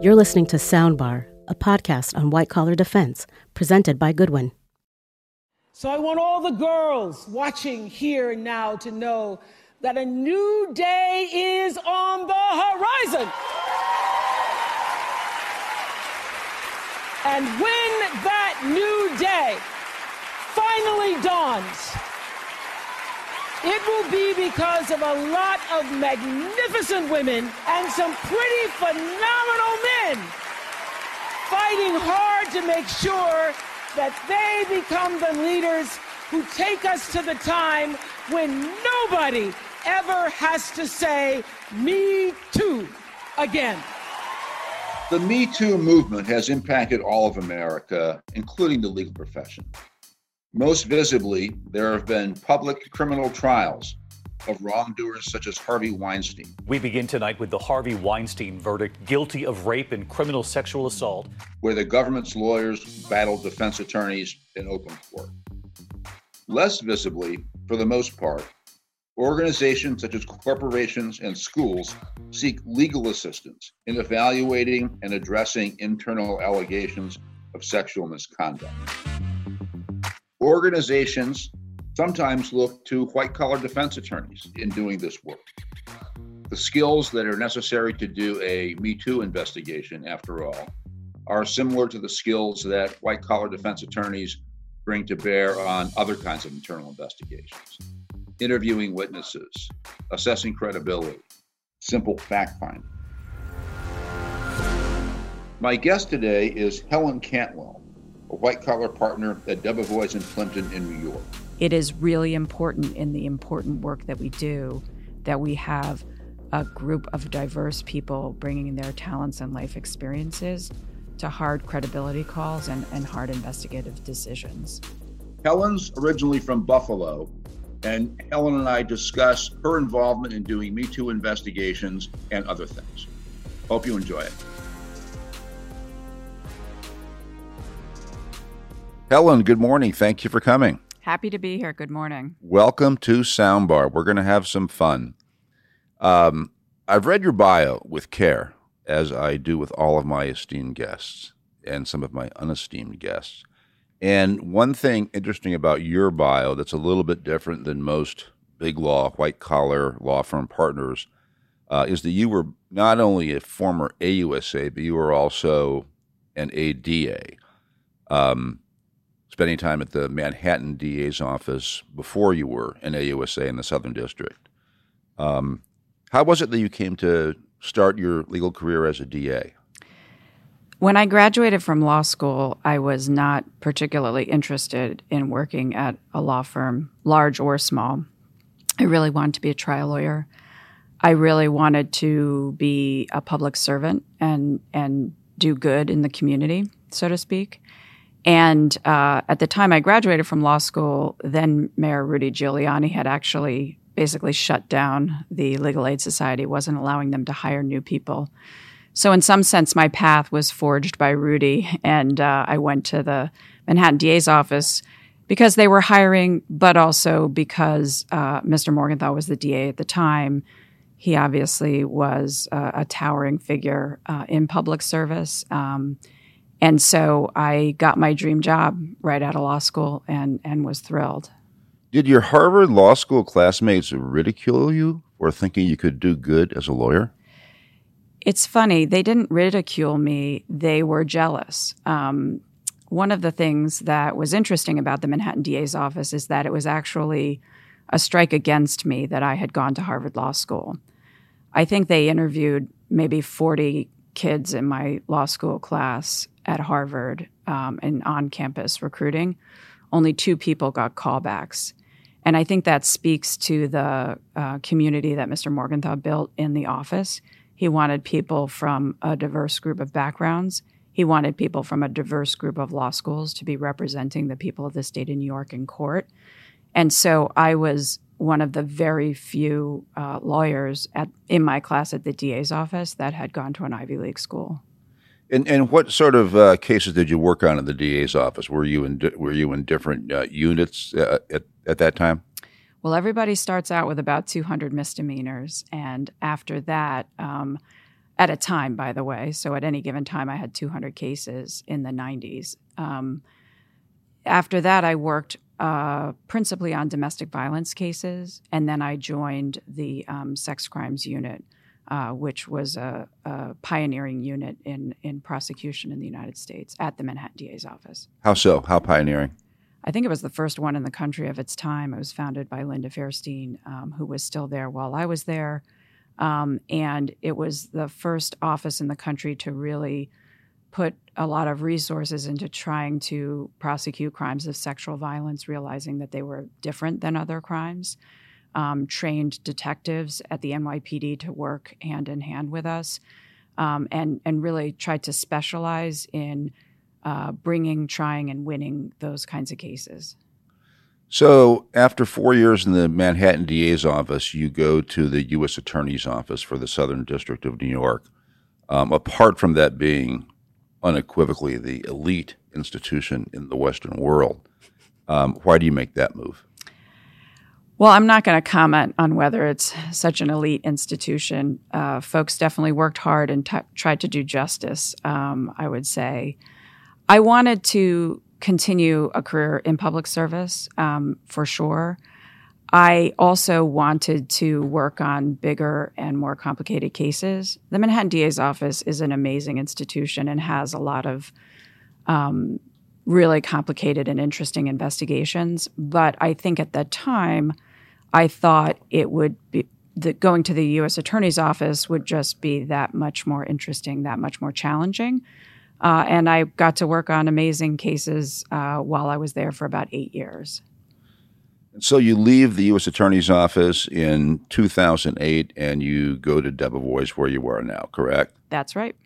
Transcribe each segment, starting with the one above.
You're listening to Soundbar, a podcast on white collar defense presented by Goodwin. So I want all the girls watching here and now to know that a new day is on the horizon. And when that new day finally dawns, it will be because of a lot of magnificent women and some pretty phenomenal men fighting hard to make sure that they become the leaders who take us to the time when nobody ever has to say, Me too, again. The Me Too movement has impacted all of America, including the legal profession. Most visibly, there have been public criminal trials of wrongdoers such as Harvey Weinstein. We begin tonight with the Harvey Weinstein verdict guilty of rape and criminal sexual assault. Where the government's lawyers battled defense attorneys in open court. Less visibly, for the most part, organizations such as corporations and schools seek legal assistance in evaluating and addressing internal allegations of sexual misconduct. Organizations sometimes look to white collar defense attorneys in doing this work. The skills that are necessary to do a Me Too investigation, after all, are similar to the skills that white collar defense attorneys bring to bear on other kinds of internal investigations interviewing witnesses, assessing credibility, simple fact finding. My guest today is Helen Cantwell, a white collar partner at Debevoise and Plimpton in New York. It is really important in the important work that we do that we have a group of diverse people bringing their talents and life experiences to hard credibility calls and, and hard investigative decisions. Helen's originally from Buffalo, and Helen and I discuss her involvement in doing Me Too investigations and other things. Hope you enjoy it. Helen, good morning. Thank you for coming. Happy to be here. Good morning. Welcome to Soundbar. We're going to have some fun. Um, I've read your bio with care, as I do with all of my esteemed guests and some of my unesteemed guests. And one thing interesting about your bio that's a little bit different than most big law, white collar law firm partners uh, is that you were not only a former AUSA, but you were also an ADA. Um, spending time at the Manhattan DA's office before you were in AUSA in the Southern District. Um, how was it that you came to start your legal career as a DA? When I graduated from law school, I was not particularly interested in working at a law firm, large or small. I really wanted to be a trial lawyer. I really wanted to be a public servant and and do good in the community, so to speak. And uh, at the time I graduated from law school, then Mayor Rudy Giuliani had actually basically shut down the Legal Aid Society, wasn't allowing them to hire new people. So, in some sense, my path was forged by Rudy, and uh, I went to the Manhattan DA's office because they were hiring, but also because uh, Mr. Morgenthau was the DA at the time. He obviously was uh, a towering figure uh, in public service. Um, and so I got my dream job right out of law school and, and was thrilled. Did your Harvard Law School classmates ridicule you for thinking you could do good as a lawyer? It's funny. They didn't ridicule me, they were jealous. Um, one of the things that was interesting about the Manhattan DA's office is that it was actually a strike against me that I had gone to Harvard Law School. I think they interviewed maybe 40 kids in my law school class at Harvard um, on campus recruiting, only two people got callbacks. And I think that speaks to the uh, community that Mr. Morgenthau built in the office. He wanted people from a diverse group of backgrounds. He wanted people from a diverse group of law schools to be representing the people of the state of New York in court. And so I was one of the very few uh, lawyers at, in my class at the DA's office that had gone to an Ivy League school. And, and what sort of uh, cases did you work on in the DA's office? Were you in were you in different uh, units uh, at at that time? Well, everybody starts out with about 200 misdemeanors, and after that, um, at a time, by the way. So at any given time, I had 200 cases in the 90s. Um, after that, I worked uh, principally on domestic violence cases, and then I joined the um, sex crimes unit, uh, which was a, a, pioneering unit in in prosecution in the United States at the Manhattan DA's office. How so? How pioneering? I think it was the first one in the country of its time. It was founded by Linda Fairstein, um, who was still there while I was there. Um, and it was the first office in the country to really put a lot of resources into trying to prosecute crimes of sexual violence, realizing that they were different than other crimes. Um, trained detectives at the NYPD to work hand in hand with us, um, and and really tried to specialize in uh, bringing, trying, and winning those kinds of cases. So, after four years in the Manhattan DA's office, you go to the U.S. Attorney's Office for the Southern District of New York. Um, apart from that being unequivocally the elite institution in the Western world, um, why do you make that move? Well, I'm not going to comment on whether it's such an elite institution. Uh, folks definitely worked hard and t- tried to do justice, um, I would say. I wanted to continue a career in public service um, for sure. I also wanted to work on bigger and more complicated cases. The Manhattan DA's office is an amazing institution and has a lot of um, really complicated and interesting investigations. But I think at that time, I thought it would be that going to the U.S. Attorney's Office would just be that much more interesting, that much more challenging. Uh, and I got to work on amazing cases uh, while I was there for about eight years. So you leave the U.S. Attorney's Office in 2008 and you go to Debevoise, where you are now, correct? That's right.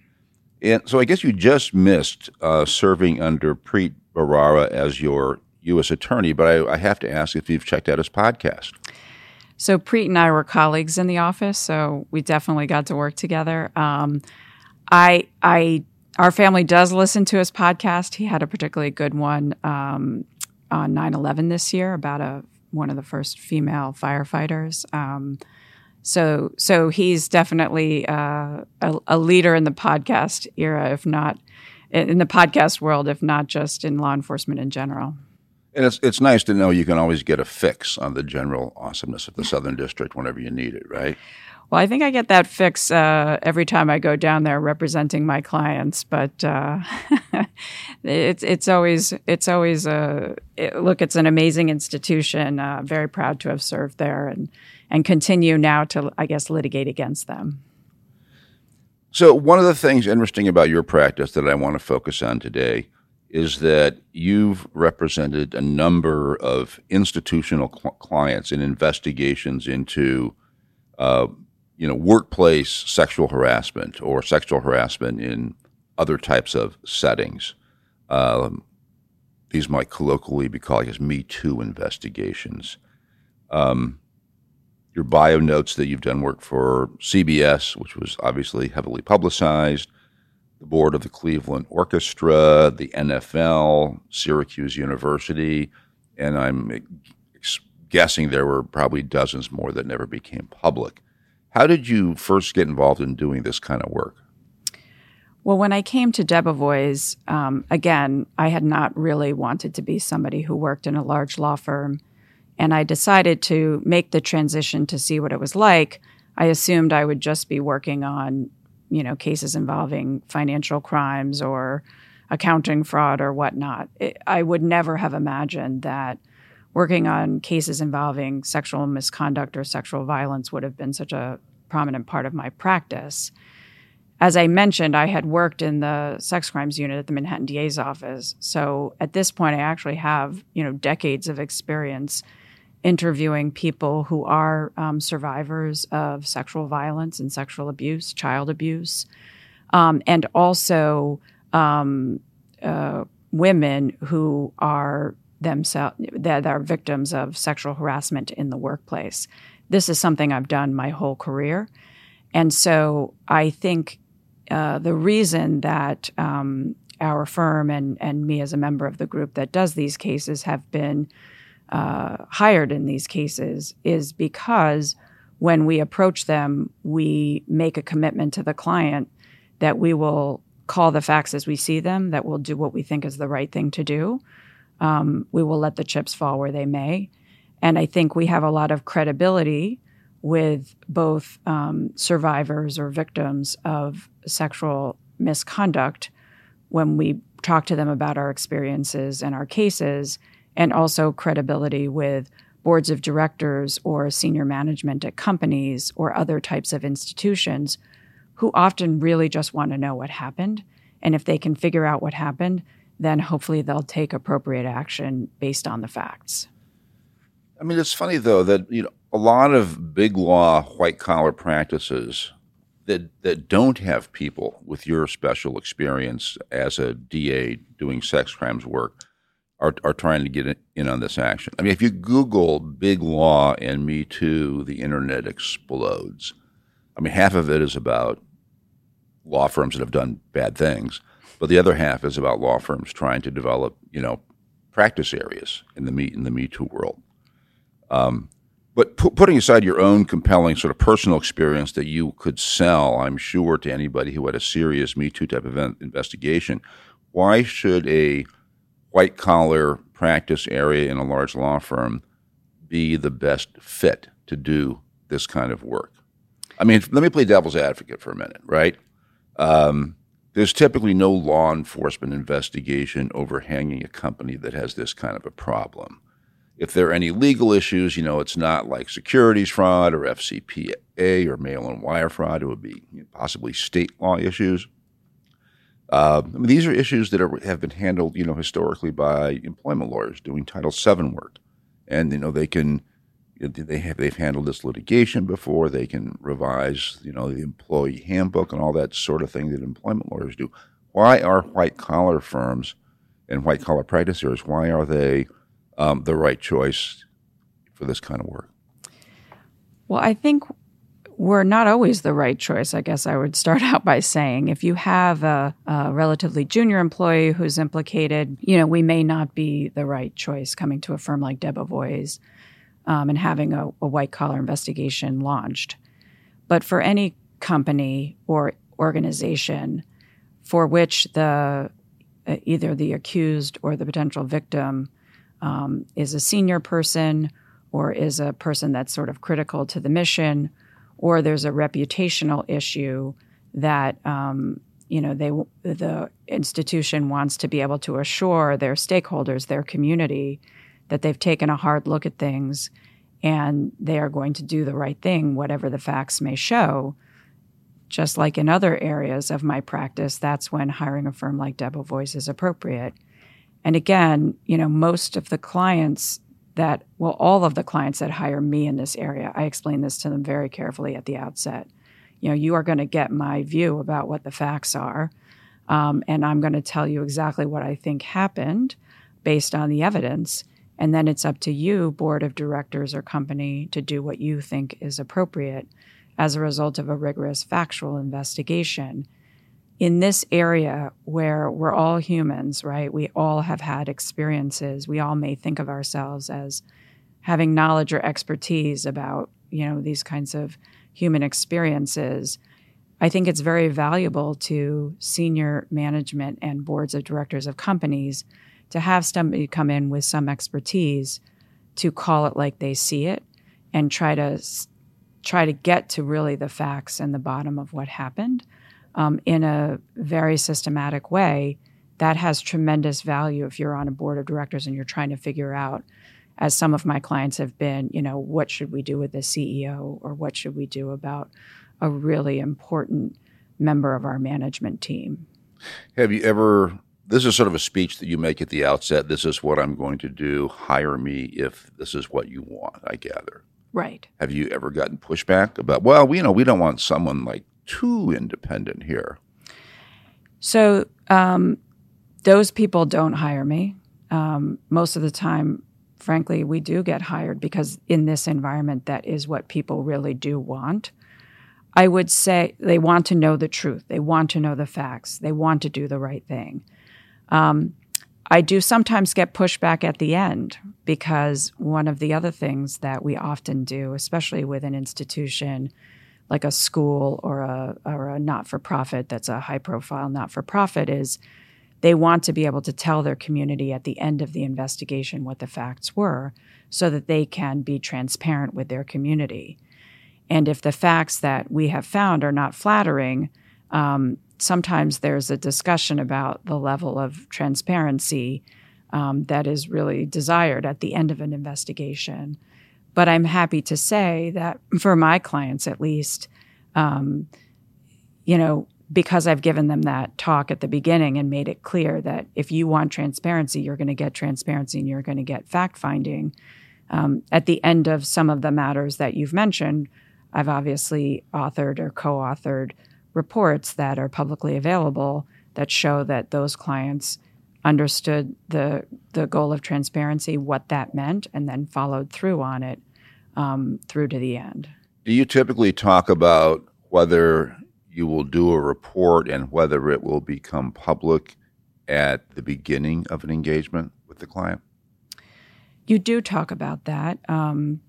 And so I guess you just missed uh, serving under Preet Bharara as your U.S. Attorney, but I, I, have to ask if you've checked out his podcast. So Preet and I were colleagues in the office, so we definitely got to work together. Um, I I our family does listen to his podcast. He had a particularly good one um, on 9/11 this year about a one of the first female firefighters. Um, so so he's definitely uh, a, a, leader in the podcast era, if not in the podcast world, if not just in law enforcement in general. And it's it's nice to know you can always get a fix on the general awesomeness of the Southern District whenever you need it, right? Well, I think I get that fix uh, every time I go down there representing my clients. But uh, it's it's always it's always a it, look. It's an amazing institution. Uh, very proud to have served there and and continue now to I guess litigate against them. So one of the things interesting about your practice that I want to focus on today is that you've represented a number of institutional cl- clients in investigations into uh, you know, workplace sexual harassment or sexual harassment in other types of settings. Um, these might colloquially be called as Me Too investigations. Um, your bio notes that you've done work for CBS, which was obviously heavily publicized, the board of the Cleveland Orchestra, the NFL, Syracuse University, and I'm guessing there were probably dozens more that never became public. How did you first get involved in doing this kind of work? Well, when I came to Debevoise, um, again, I had not really wanted to be somebody who worked in a large law firm. And I decided to make the transition to see what it was like. I assumed I would just be working on, you know, cases involving financial crimes or accounting fraud or whatnot. It, I would never have imagined that – working on cases involving sexual misconduct or sexual violence would have been such a prominent part of my practice. As I mentioned, I had worked in the sex crimes unit at the Manhattan DA's office. So at this point, I actually have, you know, decades of experience interviewing people who are um, survivors of sexual violence and sexual abuse, child abuse, um, and also um, uh, women who are themselves that are victims of sexual harassment in the workplace. This is something I've done my whole career, and so I think uh, the reason that um, our firm and and me as a member of the group that does these cases have been uh, hired in these cases is because when we approach them, we make a commitment to the client that we will call the facts as we see them, that we'll do what we think is the right thing to do. Um, we will let the chips fall where they may. And I think we have a lot of credibility with both um, survivors or victims of sexual misconduct when we talk to them about our experiences and our cases, and also credibility with boards of directors or senior management at companies or other types of institutions who often really just want to know what happened. And if they can figure out what happened, then hopefully they'll take appropriate action based on the facts. I mean, it's funny though that you know a lot of big law white collar practices that that don't have people with your special experience as a DA doing sex crimes work are are trying to get in on this action. I mean, if you Google big law and Me Too, the internet explodes. I mean, half of it is about law firms that have done bad things, but the other half is about law firms trying to develop, you know, practice areas in the me in the Me Too world. Um, but pu- putting aside your own compelling sort of personal experience that you could sell, I'm sure, to anybody who had a serious Me Too type of investigation, why should a white collar practice area in a large law firm be the best fit to do this kind of work? I mean, let me play devil's advocate for a minute, right? Um, there's typically no law enforcement investigation overhanging a company that has this kind of a problem. If there are any legal issues, you know, it's not like securities fraud or FCPA or mail and wire fraud. It would be possibly state law issues. Uh, I mean, these are issues that are, have been handled, you know, historically by employment lawyers doing Title VII work, and you know they can they have they've handled this litigation before. They can revise, you know, the employee handbook and all that sort of thing that employment lawyers do. Why are white collar firms and white collar practitioners? Why are they um, the right choice for this kind of work? Well, I think we're not always the right choice. I guess I would start out by saying if you have a, a, relatively junior employee who's implicated, you know, we may not be the right choice coming to a firm like Debevoise um, and having a, a white collar investigation launched. But for any company or organization for which the uh, either the accused or the potential victim um, is a senior person or is a person that's sort of critical to the mission, or there's a reputational issue that um, you know they the institution wants to be able to assure their stakeholders, their community, that they've taken a hard look at things and they are going to do the right thing, whatever the facts may show. Just like in other areas of my practice, that's when hiring a firm like Debevoise is appropriate. And again, you know, most of the clients that, well, all of the clients that hire me in this area, I explain this to them very carefully at the outset. You know, you are going to get my view about what the facts are, um, and I'm going to tell you exactly what I think happened based on the evidence. And then it's up to you, board of directors or company, to do what you think is appropriate as a result of a rigorous factual investigation in this area where we're all humans, right? We all have had experiences. We all may think of ourselves as having knowledge or expertise about, you know, these kinds of human experiences. I think it's very valuable to senior management and boards of directors of companies to have somebody come in with some expertise to call it like they see it and try to try to get to really the facts and the bottom of what happened um, in a very systematic way, that has tremendous value if you're on a board of directors and you're trying to figure out, as some of my clients have been, you know, what should we do with the CEO or what should we do about a really important member of our management team. Have you ever? This is sort of a speech that you make at the outset. This is what I'm going to do. Hire me if this is what you want. I gather. Right. Have you ever gotten pushback about? Well, we you know we don't want someone like too independent here. So um, those people don't hire me. Um, most of the time, frankly, we do get hired because in this environment, that is what people really do want. I would say they want to know the truth. They want to know the facts. They want to do the right thing. Um, I do sometimes get pushback at the end because one of the other things that we often do, especially with an institution like a school or a, or a not for profit that's a high profile not for profit, is they want to be able to tell their community at the end of the investigation what the facts were so that they can be transparent with their community. And if the facts that we have found are not flattering, um, sometimes there's a discussion about the level of transparency um, that is really desired at the end of an investigation. But I'm happy to say that for my clients, at least, um, you know, because I've given them that talk at the beginning and made it clear that if you want transparency, you're going to get transparency and you're going to get fact finding. Um, at the end of some of the matters that you've mentioned, I've obviously authored or co authored reports that are publicly available that show that those clients understood the the goal of transparency, what that meant, and then followed through on it um, through to the end. Do you typically talk about whether you will do a report and whether it will become public at the beginning of an engagement with the client? You do talk about that. Um,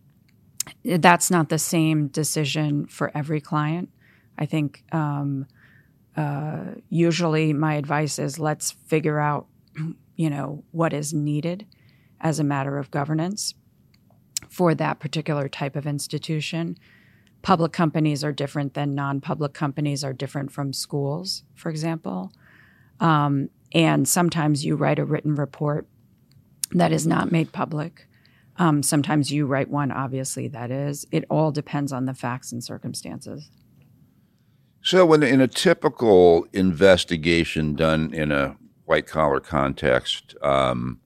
that's not the same decision for every client. I think um, uh, usually my advice is let's figure out, you know, what is needed as a matter of governance for that particular type of institution. Public companies are different than non-public companies are different from schools, for example. Um, and sometimes you write a written report that is not made public. Um, sometimes you write one, obviously, that is. It all depends on the facts and circumstances. So, when in a typical investigation done in a white collar context, um,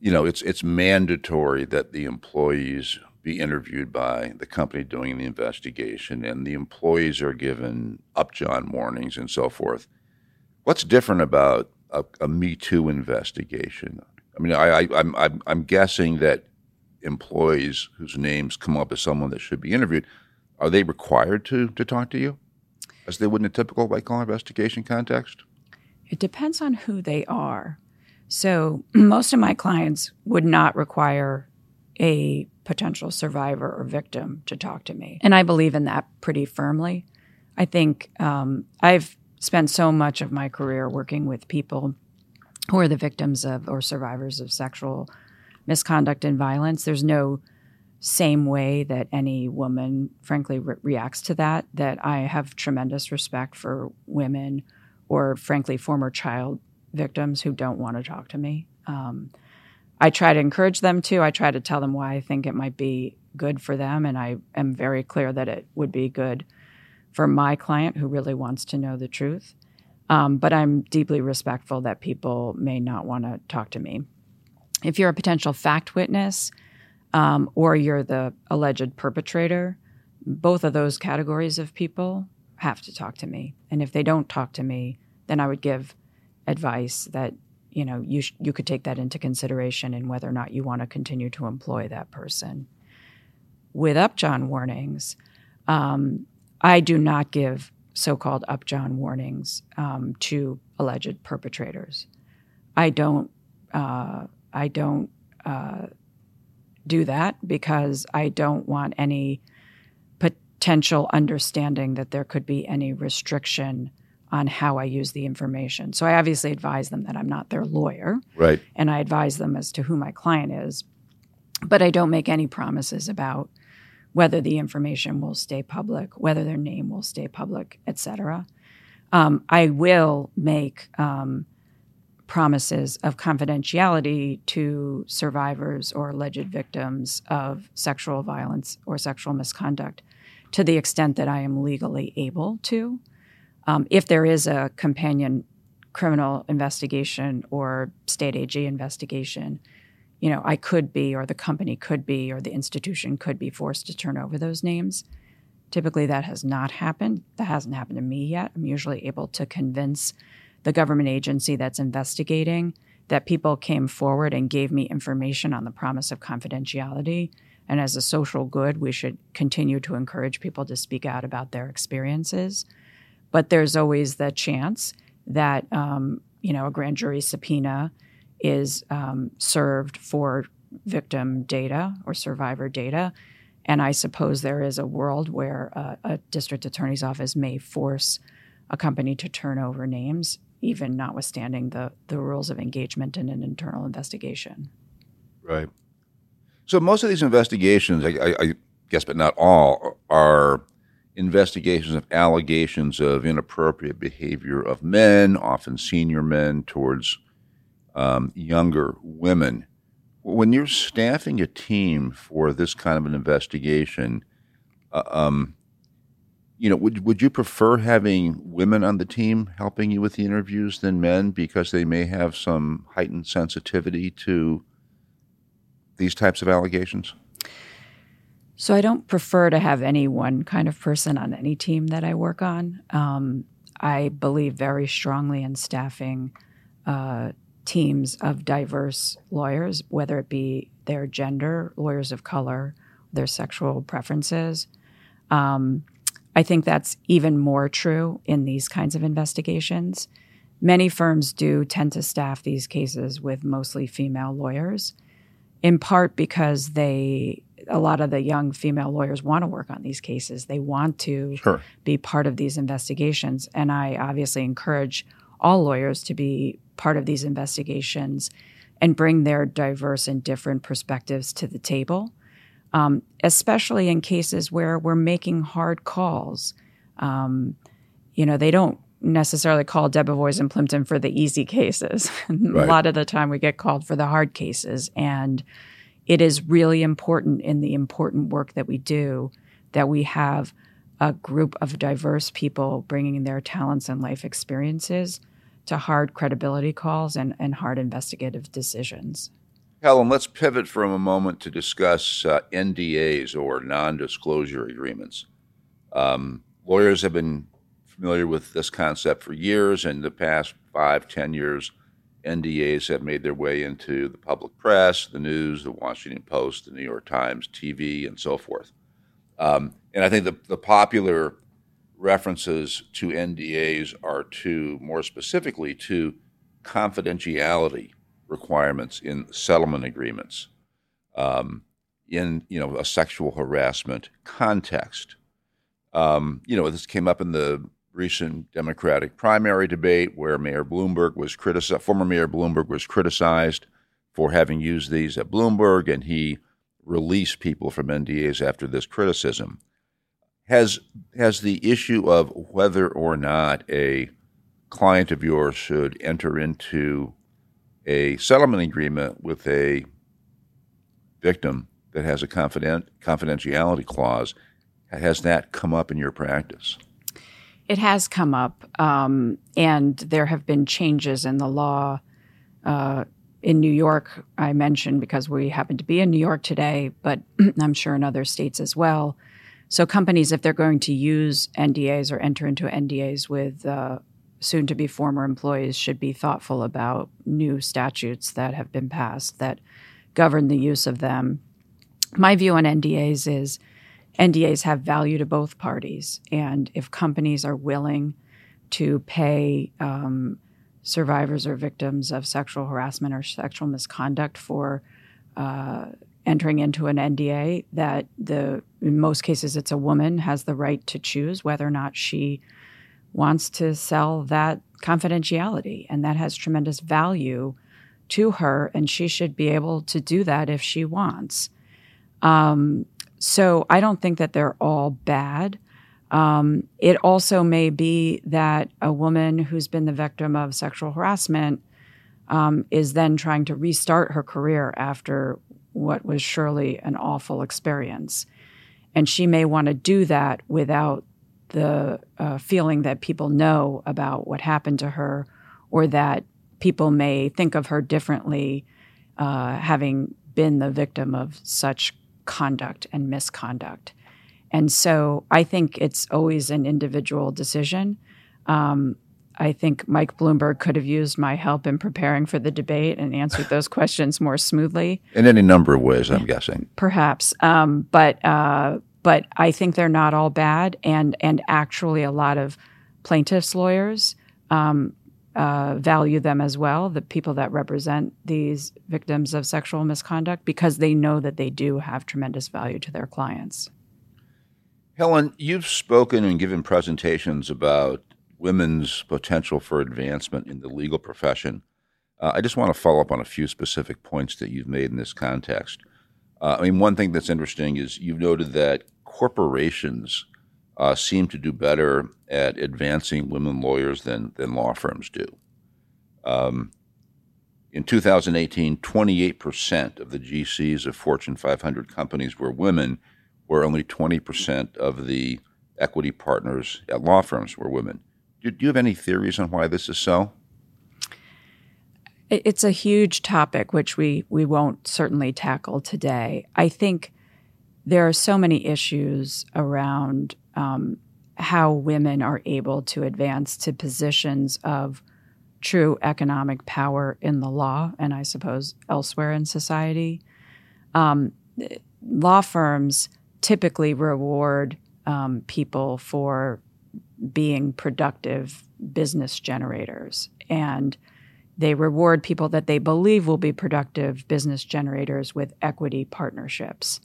you know, it's it's mandatory that the employees be interviewed by the company doing the investigation, and the employees are given upjohn warnings and so forth. What's different about a, a Me Too investigation? I mean, I, I, I'm, I'm I'm guessing that employees whose names come up as someone that should be interviewed are they required to to talk to you? as they would in a typical white collar investigation context? It depends on who they are. So, most of my clients would not require a potential survivor or victim to talk to me. And I believe in that pretty firmly. I think um, I've spent so much of my career working with people who are the victims of or survivors of sexual misconduct and violence. There's no same way that any woman, frankly, re- reacts to that, that I have tremendous respect for women or, frankly, former child victims who don't want to talk to me. Um, I try to encourage them to. I try to tell them why I think it might be good for them. And I am very clear that it would be good for my client who really wants to know the truth. Um, but I'm deeply respectful that people may not want to talk to me. If you're a potential fact witness, um, or you're the alleged perpetrator, both of those categories of people have to talk to me. And if they don't talk to me, then I would give advice that you know you sh- you could take that into consideration in whether or not you want to continue to employ that person. With upjohn warnings, um, I do not give so-called upjohn warnings um, to alleged perpetrators. I don't. Uh, I don't uh, do that because I don't want any potential understanding that there could be any restriction on how I use the information. So I obviously advise them that I'm not their lawyer. Right. And I advise them as to who my client is. But I don't make any promises about whether the information will stay public, whether their name will stay public, et cetera. Um, I will make um, promises of confidentiality to survivors or alleged victims of sexual violence or sexual misconduct to the extent that I am legally able to. Um, if there is a companion criminal investigation or state AG investigation, you know, I could be, or the company could be, or the institution could be forced to turn over those names. Typically, that has not happened. That hasn't happened to me yet. I'm usually able to convince the government agency that's investigating that people came forward and gave me information on the promise of confidentiality. And as a social good, we should continue to encourage people to speak out about their experiences. But there's always the chance that, um, you know, a grand jury subpoena is um, served for victim data or survivor data. And I suppose there is a world where uh, a district attorney's office may force a company to turn over names, even notwithstanding the, the rules of engagement in an internal investigation. Right. So most of these investigations, I, I, I guess, but not all, are investigations of allegations of inappropriate behavior of men, often senior men, towards um, younger women. When you're staffing a team for this kind of an investigation, uh, um, you know, would would you prefer having women on the team helping you with the interviews than men because they may have some heightened sensitivity to these types of allegations? So I don't prefer to have any one kind of person on any team that I work on. Um, I believe very strongly in staffing uh, teams of diverse lawyers, whether it be their gender, lawyers of color, their sexual preferences. Um, I think that's even more true in these kinds of investigations. Many firms do tend to staff these cases with mostly female lawyers, in part because they a lot of the young female lawyers want to work on these cases. They want to sure. be part of these investigations. And I obviously encourage all lawyers to be part of these investigations and bring their diverse and different perspectives to the table, um, especially in cases where we're making hard calls. Um, you know, they don't necessarily call Debevoise and Plimpton for the easy cases. Right. a lot of the time we get called for the hard cases. And it is really important in the important work that we do that we have a group of diverse people bringing their talents and life experiences to hard credibility calls and, and hard investigative decisions. Helen, let's pivot for a moment to discuss uh, NDAs or non disclosure agreements. Um, lawyers have been familiar with this concept for years. In the past five, ten years, NDAs have made their way into the public press, the news, the Washington Post, the New York Times, TV, and so forth. Um, and I think the, the popular references to NDAs are to, more specifically, to confidentiality requirements in settlement agreements um, in you know a sexual harassment context. Um, you know, this came up in the recent Democratic primary debate where Mayor Bloomberg was criticized, former Mayor Bloomberg was criticized for having used these at Bloomberg, and he released people from NDAs after this criticism. Has has the issue of whether or not a client of yours should enter into a settlement agreement with a victim that has a confident, confidentiality clause has that come up in your practice? It has come up, um, and there have been changes in the law. Uh, in New York, I mentioned because we happen to be in New York today, but I'm sure in other states as well. So, companies, if they're going to use NDAs or enter into NDAs with uh, soon to be former employees, should be thoughtful about new statutes that have been passed that govern the use of them. My view on NDAs is NDAs have value to both parties. And if companies are willing to pay um, survivors or victims of sexual harassment or sexual misconduct for uh, entering into an NDA, that the in most cases it's a woman has the right to choose whether or not she wants to sell that confidentiality, and that has tremendous value to her, and she should be able to do that if she wants. Um, so I don't think that they're all bad. Um, it also may be that a woman who's been the victim of sexual harassment um, is then trying to restart her career after what was surely an awful experience. And she may want to do that without the uh, feeling that people know about what happened to her or that people may think of her differently uh, having been the victim of such conduct and misconduct. And so I think it's always an individual decision. Um, I think Mike Bloomberg could have used my help in preparing for the debate and answered those questions more smoothly. In any number of ways, I'm guessing. Perhaps, um, but uh, but I think they're not all bad, and and actually a lot of plaintiffs' lawyers um, uh, value them as well, the people that represent these victims of sexual misconduct, because they know that they do have tremendous value to their clients. Helen, you've spoken and given presentations about women's potential for advancement in the legal profession. Uh, I just want to follow up on a few specific points that you've made in this context. Uh, I mean, one thing that's interesting is you've noted that corporations uh, seem to do better at advancing women lawyers than, than law firms do. Um, in 2018, 28% of the GCs of Fortune 500 companies were women, where only 20% of the equity partners at law firms were women. Do, do you have any theories on why this is so? It's a huge topic, which we, we won't certainly tackle today. I think there are so many issues around um, how women are able to advance to positions of true economic power in the law and I suppose elsewhere in society. Um, law firms typically reward um, people for being productive business generators and they reward people that they believe will be productive business generators with equity partnerships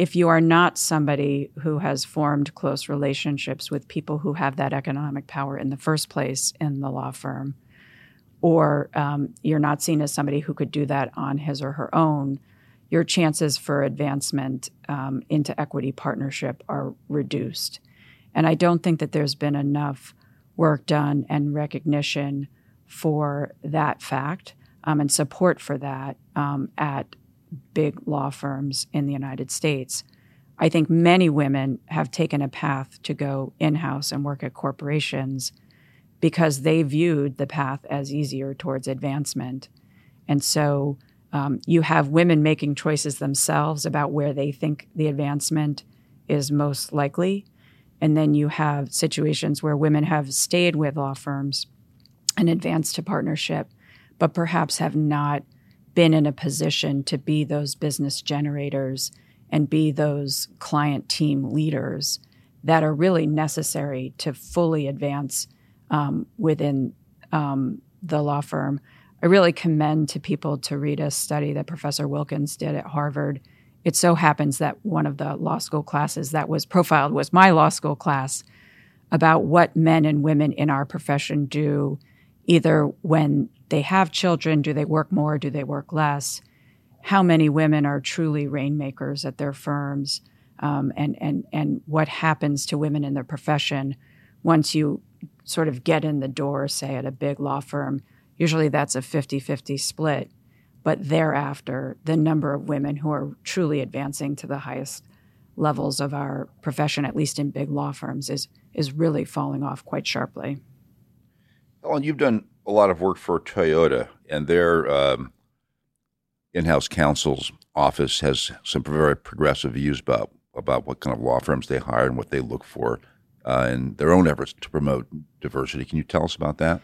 if you are not somebody who has formed close relationships with people who have that economic power in the first place in the law firm, or um, you're not seen as somebody who could do that on his or her own, your chances for advancement um, into equity partnership are reduced. And I don't think that there's been enough work done and recognition for that fact um, and support for that um, at big law firms in the United States. I think many women have taken a path to go in house and work at corporations because they viewed the path as easier towards advancement. And so um, you have women making choices themselves about where they think the advancement is most likely. And then you have situations where women have stayed with law firms and advanced to partnership, but perhaps have not been in a position to be those business generators and be those client team leaders that are really necessary to fully advance um, within um, the law firm. I really commend to people to read a study that Professor Wilkins did at Harvard. It so happens that one of the law school classes that was profiled was my law school class about what men and women in our profession do either when they have children, do they work more, do they work less? How many women are truly rainmakers at their firms? Um, and, and, and what happens to women in their profession once you sort of get in the door, say at a big law firm. Usually that's a 50 50 split. But thereafter, the number of women who are truly advancing to the highest levels of our profession, at least in big law firms, is, is really falling off quite sharply. Helen, you've done a lot of work for Toyota, and their um, in-house counsel's office has some very progressive views about about what kind of law firms they hire and what they look for uh, in their own efforts to promote diversity. Can you tell us about that?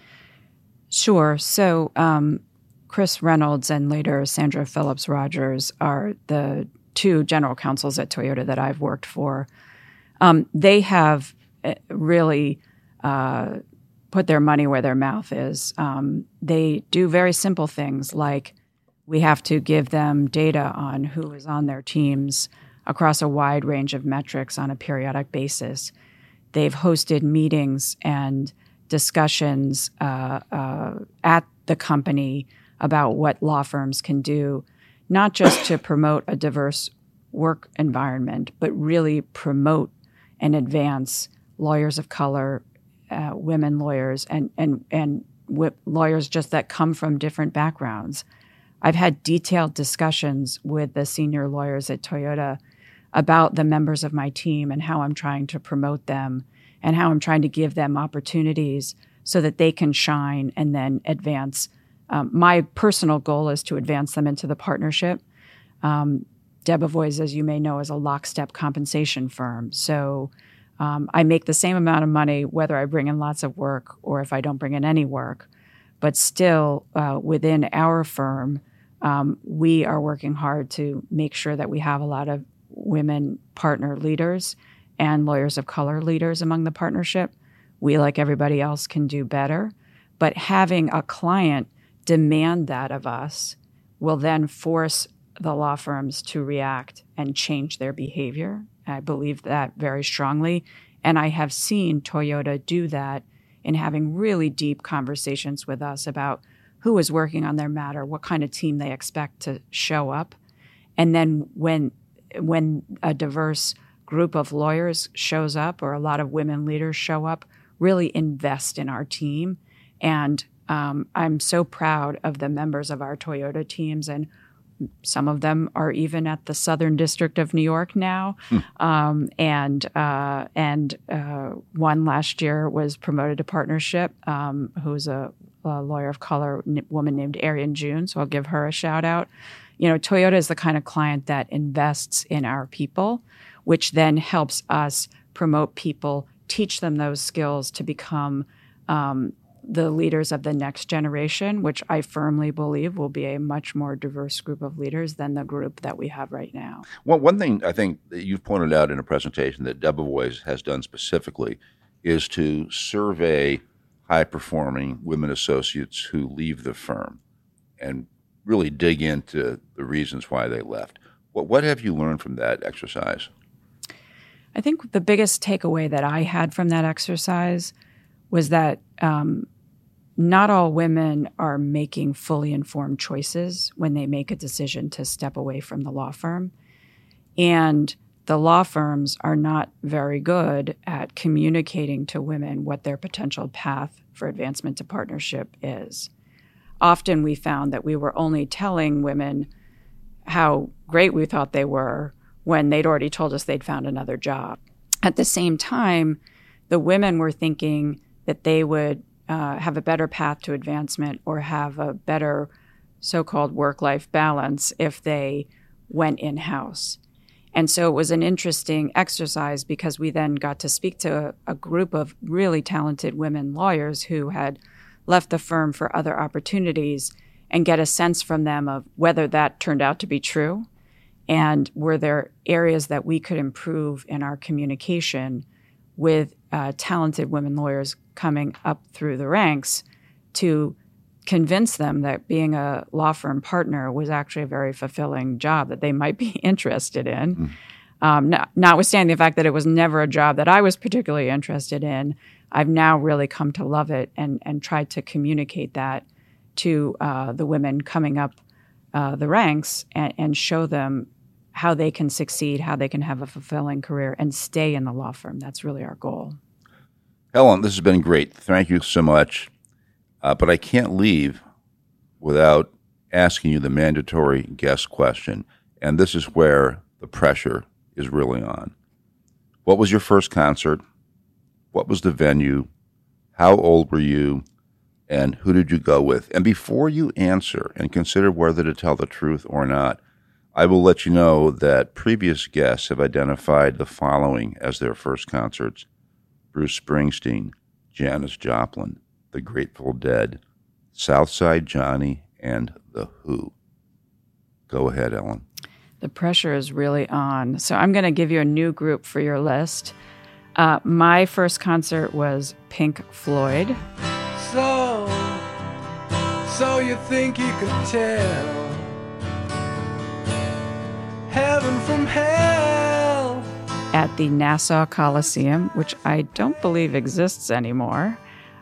Sure. So, um, Chris Reynolds and later Sandra Phillips Rogers are the two general counsels at Toyota that I've worked for. Um, they have uh, really uh, put their money where their mouth is. Um, they do very simple things like we have to give them data on who is on their teams across a wide range of metrics on a periodic basis. They've hosted meetings and discussions uh, uh, at the company about what law firms can do, not just to promote a diverse work environment, but really promote and advance lawyers of color, uh, women lawyers and and and lawyers just that come from different backgrounds. I've had detailed discussions with the senior lawyers at Toyota about the members of my team and how I'm trying to promote them and how I'm trying to give them opportunities so that they can shine and then advance. Um, my personal goal is to advance them into the partnership. Um, Debevoise, as you may know, is a lockstep compensation firm. So um, I make the same amount of money whether I bring in lots of work or if I don't bring in any work. But still, uh, within our firm, um, we are working hard to make sure that we have a lot of women partner leaders and lawyers of color leaders among the partnership. We, like everybody else, can do better. But having a client demand that of us will then force the law firms to react and change their behavior. I believe that very strongly. And I have seen Toyota do that in having really deep conversations with us about who is working on their matter, what kind of team they expect to show up. And then when when a diverse group of lawyers shows up or a lot of women leaders show up, really invest in our team. And um, I'm so proud of the members of our Toyota teams and some of them are even at the Southern District of New York now, hmm. um, and uh, and uh, one last year was promoted to partnership. Um, who's a, a, lawyer of color n- woman named Arian June, so I'll give her a shout out. You know, Toyota is the kind of client that invests in our people, which then helps us promote people, teach them those skills to become um, the leaders of the next generation, which I firmly believe will be a much more diverse group of leaders than the group that we have right now. Well, one thing I think that you've pointed out in a presentation that Debevoise has done specifically is to survey high performing women associates who leave the firm and really dig into the reasons why they left. What, what have you learned from that exercise? I think the biggest takeaway that I had from that exercise was that um, not all women are making fully informed choices when they make a decision to step away from the law firm. And the law firms are not very good at communicating to women what their potential path for advancement to partnership is. Often we found that we were only telling women how great we thought they were when they'd already told us they'd found another job. At the same time, the women were thinking that they would uh, have a better path to advancement or have a better so called work life balance if they went in house. And so it was an interesting exercise because we then got to speak to a, a, group of really talented women lawyers who had left the firm for other opportunities and get a sense from them of whether that turned out to be true and were there areas that we could improve in our communication with uh, talented women lawyers coming up through the ranks to convince them that being a law firm partner was actually a very fulfilling job that they might be interested in. Mm. Um, not, notwithstanding the fact that it was never a job that I was particularly interested in, I've now really come to love it and, and tried to communicate that to uh, the women coming up uh, the ranks and, and show them how they can succeed, how they can have a fulfilling career and stay in the law firm. That's really our goal. Helen, this has been great. Thank you so much. Uh, but I can't leave without asking you the mandatory guest question. And this is where the pressure is really on. What was your first concert? What was the venue? How old were you? And who did you go with? And before you answer and consider whether to tell the truth or not, I will let you know that previous guests have identified the following as their first concerts Bruce Springsteen, Janis Joplin, The Grateful Dead, Southside Johnny, and The Who. Go ahead, Helen. The pressure is really on. So I'm going to give you a new group for your list. Uh, my first concert was Pink Floyd. So, so you think you could tell? Hell. At the Nassau Coliseum, which I don't believe exists anymore.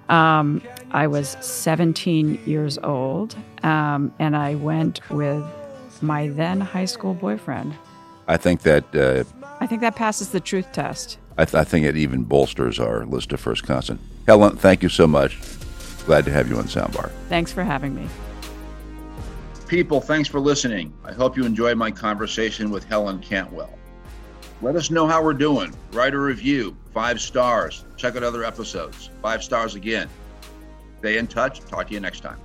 Um, I was 17 years old, um, and I went with my then high school boyfriend. I think that. Uh, I think that passes the truth test. I, th- I, think it even bolsters our list of first constant. Helen, thank you so much. Glad to have you on Soundbar. Thanks for having me. People, thanks for listening. I hope you enjoyed my conversation with Helen Cantwell. Let us know how we're doing. Write a review, five stars. Check out other episodes, five stars again. Stay in touch. Talk to you next time.